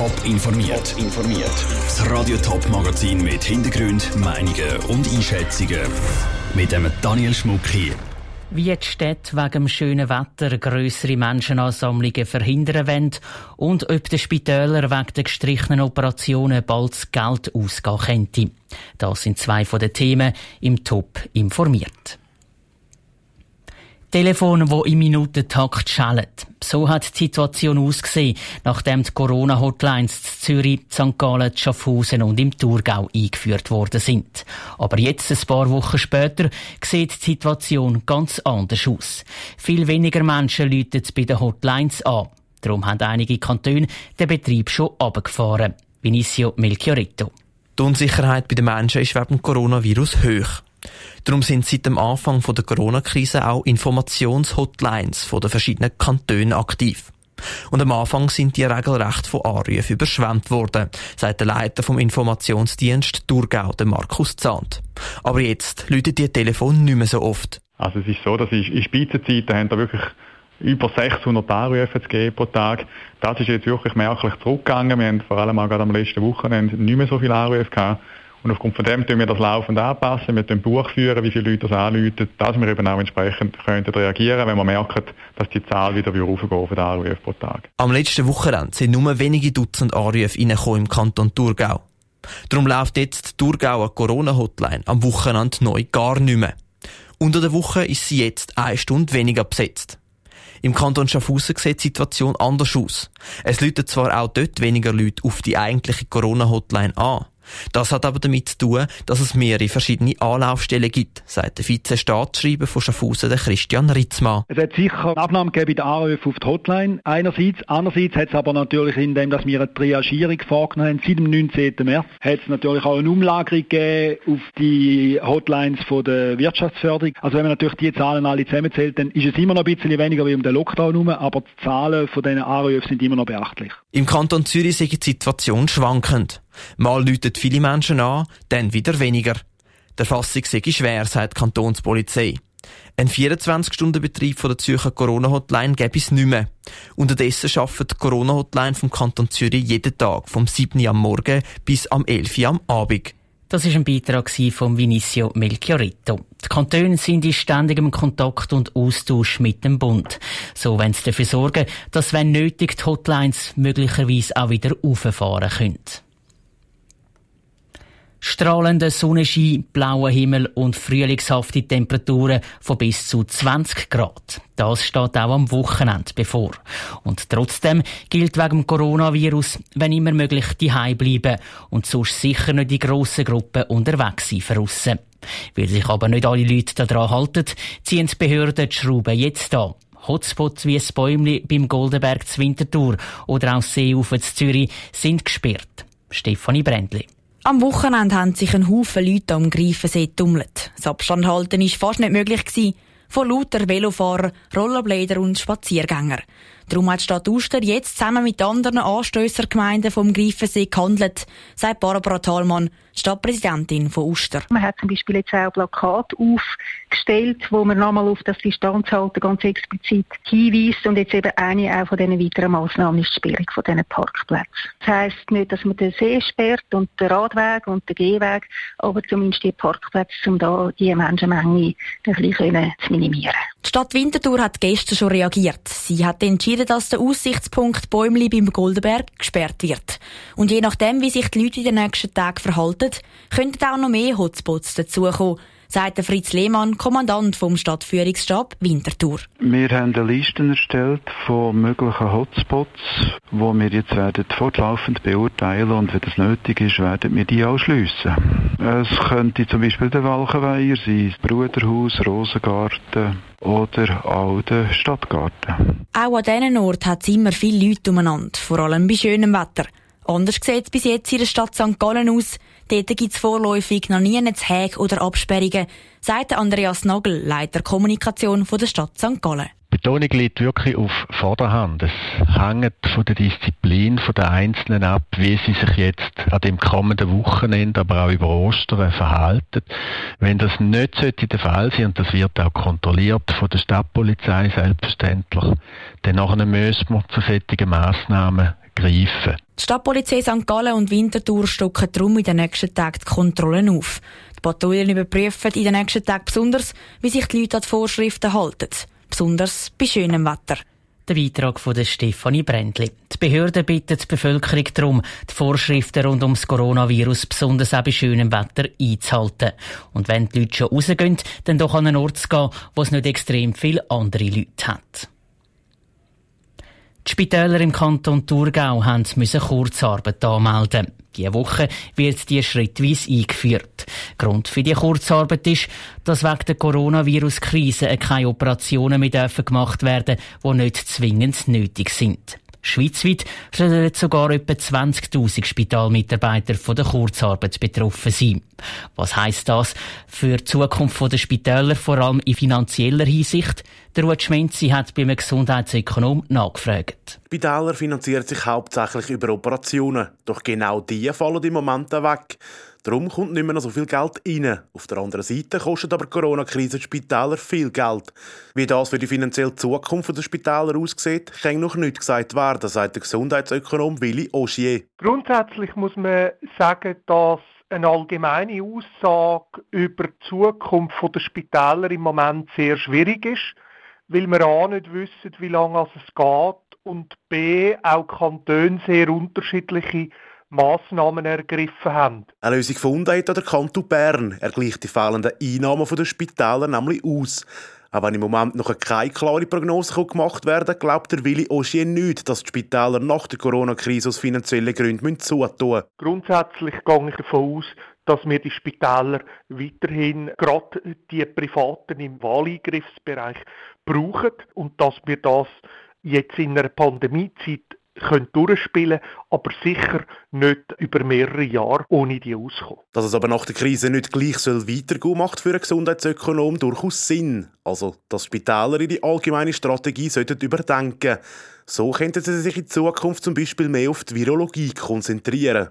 Top informiert. informiert. Das Radio Top Magazin mit Hintergrund, Meinungen und Einschätzungen mit dem Daniel Schmuck hier. Wie die Städte wegen dem schönen Wetter grössere Menschenansammlungen verhindern wollen und ob der Spitäler wegen der gestrichenen Operationen bald das Geld ausgehen könnte. Das sind zwei von den Themen im Top informiert. Telefone, die im Minutentakt schallen. So hat die Situation ausgesehen, nachdem die Corona-Hotlines in Zürich, St. Gallen, Schaffhausen und im Thurgau eingeführt worden sind. Aber jetzt, ein paar Wochen später, sieht die Situation ganz anders aus. Viel weniger Menschen läuten bei den Hotlines an. Darum haben einige Kantone den Betrieb schon abgefahren. Vinicio Melchiorito. Die Unsicherheit bei den Menschen ist wegen Coronavirus hoch. Darum sind seit dem Anfang der Corona-Krise auch Informationshotlines von den verschiedenen Kantonen aktiv. Und am Anfang sind die regelrecht von Anrufen überschwemmt worden, sagt der Leiter vom Informationsdienst Thurgau, der Markus Zahnt. Aber jetzt läutet die Telefon nicht mehr so oft. Also es ist so, dass in Spitzenzeiten haben da wirklich über 600 Anrufe pro Tag. Das ist jetzt wirklich merklich zurückgegangen. Wir haben vor allem auch gerade am letzten Wochenende nicht mehr so viele Anrufe gehabt. Und aufgrund von dem tun wir das laufend anpassen, mit dem Buch führen, wie viele Leute das anrufen, dass wir eben auch entsprechend könnten reagieren wenn wir merken, dass die Zahl wieder raufgeht für den Anrufe pro Tag. Am letzten Wochenende sind nur wenige Dutzend Anrufe im Kanton Thurgau. Darum läuft jetzt die Thurgauer Corona-Hotline am Wochenende neu gar nicht mehr. Unter der Woche ist sie jetzt eine Stunde weniger besetzt. Im Kanton Schaffhausen sieht die Situation anders aus. Es läuten zwar auch dort weniger Leute auf die eigentliche Corona-Hotline an, das hat aber damit zu tun, dass es mehrere verschiedene Anlaufstellen gibt, sagt der Vize-Staatsschreiber von Schaffhausen, der Christian Ritzmann. Es hat sicher Abnahmen gegeben bei den Anrufen auf die Hotline einerseits. Andererseits hat es aber natürlich, indem dass wir eine Triagierung vorgenommen haben, seit dem 19. März, hat es natürlich auch eine Umlagerung gegeben auf die Hotlines von der Wirtschaftsförderung. Also wenn man natürlich die Zahlen alle zusammenzählt, dann ist es immer noch ein bisschen weniger wie um den Lockdown herum, aber die Zahlen von diesen Anrufen sind immer noch beachtlich. Im Kanton Zürich ist die Situation schwankend. Mal läuten viele Menschen an, dann wieder weniger. Der Fassung sei schwer, sagt die Kantonspolizei. Ein 24-Stunden-Betrieb der Zürcher Corona-Hotline gäbe es nicht mehr. Unterdessen arbeitet die Corona-Hotline vom Kanton Zürich jeden Tag, vom 7. Uhr am Morgen bis am 11. Uhr am Abend. Das ist ein Beitrag von Vinicio Melchiorito. Die Kantone sind in ständigem Kontakt und Austausch mit dem Bund. So wollen sie dafür sorgen, dass, wenn nötig, die Hotlines möglicherweise auch wieder auffahren können. Strahlender Sonnenschein, blauer Himmel und frühlingshafte Temperaturen von bis zu 20 Grad. Das steht auch am Wochenende bevor. Und trotzdem gilt wegen Coronavirus, wenn immer möglich, die bleiben und sonst sicher nicht die grossen Gruppen unterwegs sein verrussen. Weil sich aber nicht alle Leute daran halten, ziehen die Behörden die Schrauben jetzt an. Hotspots wie das Bäumli beim Goldenberg zu Winterthur oder auch Seeufer zu Zürich sind gesperrt. Stefanie Brändli. Am Wochenende haben sich ein Haufen Leute am Greifensee getummelt. Das Abstand halten war fast nicht möglich. Von lauter Velofahrer, Rollerblader und Spaziergänger. Darum hat die Stadt Uster jetzt zusammen mit anderen Anstössergemeinden vom Greifensee gehandelt, sagt Barbara Thalmann, Stadtpräsidentin von Uster. Man hat zum Beispiel jetzt auch Plakat aufgestellt, wo man nochmal auf das Distanzhalten ganz explizit hinweist und jetzt eben eine auch von diesen weiteren Massnahmen ist die Sperrung von diesen Parkplätzen. Das heisst nicht, dass man den See sperrt und den Radweg und den Gehweg, aber zumindest die Parkplätze, um da die Menschenmenge ein bisschen zu minimieren. Die Stadt Winterthur hat gestern schon reagiert. Sie hat entschieden, dass der Aussichtspunkt Bäumli beim Goldenberg gesperrt wird. Und je nachdem, wie sich die Leute in den nächsten Tagen verhalten, könnten auch noch mehr Hotspots dazukommen sagt Fritz Lehmann, Kommandant vom Stadtführungsstab Winterthur. Wir haben eine Liste erstellt von möglichen Hotspots, wo wir jetzt werden fortlaufend beurteilen und wenn das nötig ist, werden wir die ausschliessen. Es könnte zum Beispiel der Walchenweiher sein, das Bruderhaus, Rosengarten, oder auch der Stadtgarten. Auch an diesen Ort hat es immer viele Leute umeinander, vor allem bei schönem Wetter. Anders sieht es bis jetzt in der Stadt St. Gallen aus. Dort gibt es vorläufig noch nie eine Häge oder Absperrungen, sagt Andreas Nagel, Leiter Kommunikation von der Stadt St. Gallen. Betonung liegt wirklich auf Vorderhand. Es hängt von der Disziplin der Einzelnen ab, wie sie sich jetzt an dem kommenden Wochenende, aber auch über Ostern verhalten. Wenn das nicht sollte der Fall sein, und das wird auch kontrolliert von der Stadtpolizei selbstverständlich, dann müssen wir zu solchen Massnahmen greifen. Die Stadtpolizei St. Gallen und Winterthur stocken darum in den nächsten Tagen die Kontrollen auf. Die Patrouillen überprüfen in den nächsten Tagen besonders, wie sich die Leute an die Vorschriften halten. Besonders bei schönem Wetter. Der Beitrag von Stefanie Brändli. Die Behörden bitten die Bevölkerung darum, die Vorschriften rund ums Coronavirus besonders auch bei schönem Wetter einzuhalten. Und wenn die Leute schon rausgehen, dann doch an einen Ort zu gehen, wo es nicht extrem viele andere Leute hat. Die Spitäler im Kanton Thurgau müssen Kurzarbeit anmelden. Diese Woche wird die schrittweise eingeführt. Grund für die Kurzarbeit ist, dass wegen der Coronavirus-Krise keine Operationen mehr gemacht werden dürfen, die nicht zwingend nötig sind. Schweizweit sollen sogar etwa 20.000 Spitalmitarbeiter von der Kurzarbeit betroffen sein. Was heißt das für die Zukunft der Spitäler, vor allem in finanzieller Hinsicht? Der Ruud Schmenzi hat beim Gesundheitsökonom nachgefragt. Spitäler finanzieren sich hauptsächlich über Operationen. Doch genau die fallen im Moment weg. Darum kommt nicht mehr so viel Geld rein. Auf der anderen Seite kostet aber die Corona-Krise die Spitäler viel Geld. Wie das für die finanzielle Zukunft der Spitäler aussieht, kann noch nicht gesagt werden, sagt der Gesundheitsökonom Willi Ogier. Grundsätzlich muss man sagen, dass eine allgemeine Aussage über die Zukunft der Spitäler im Moment sehr schwierig ist, weil wir A nicht wissen, wie lange es geht und B auch Kantone sehr unterschiedliche Massnahmen ergriffen haben. Eine Lösung gefunden hat der Kanton Bern. Er gleicht die fehlenden Einnahmen der Spitäler nämlich aus. Auch wenn im Moment noch keine klare Prognose gemacht werden glaubt der Willi Ogier nicht, dass die Spitäler nach der Corona-Krise aus finanziellen Gründen zutun müssen. Grundsätzlich gehe ich davon aus, dass wir die Spitäler weiterhin, gerade die Privaten im Wahleingriffsbereich, brauchen und dass wir das jetzt in einer Pandemiezeit können durchspielen aber sicher nicht über mehrere Jahre ohne die auskommen. Dass es aber nach der Krise nicht gleich soll weitergehen macht für einen Gesundheitsökonom durchaus Sinn. Also, dass Spitäler ihre allgemeine Strategie sollten überdenken So könnten sie sich in Zukunft zum Beispiel mehr auf die Virologie konzentrieren.